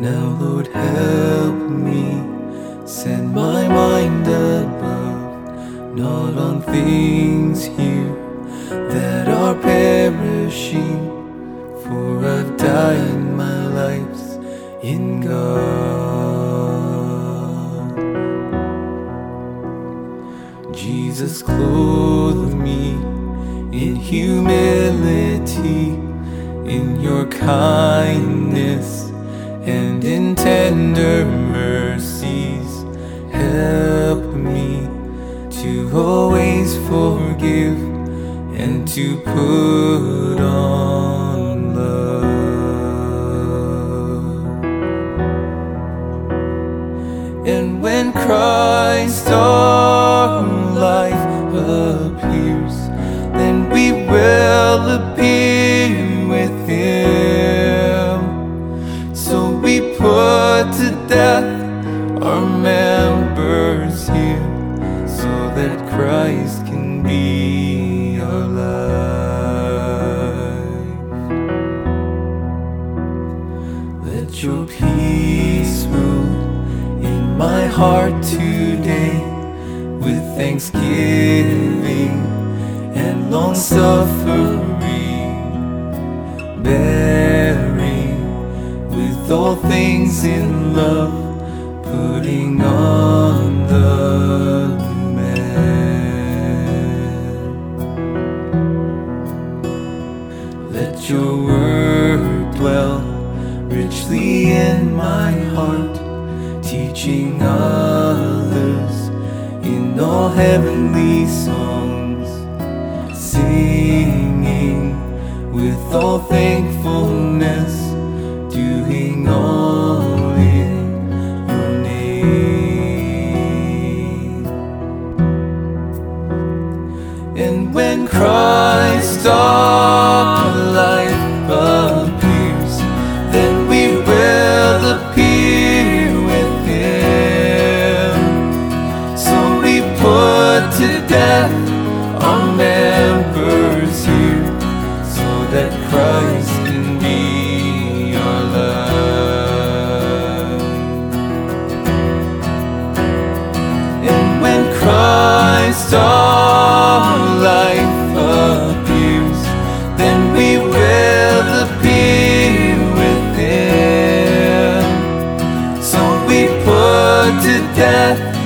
Now, Lord, help me. Send my mind above, not on things here that are perishing, for I've died my life's in God. Jesus, clothe me in humility, in your kindness, and in tender mercies. Help me to always forgive and to put on love. And when Christ that Christ can be our life. Let your peace rule in my heart today with thanksgiving and long suffering, bearing with all things in love, putting on the Let your word dwell richly in my heart, teaching others in all heavenly songs, singing with all thankfulness, doing all to death on members here so that Christ can be our love. And when Christ our life appears, then we will appear with Him. So we put to death.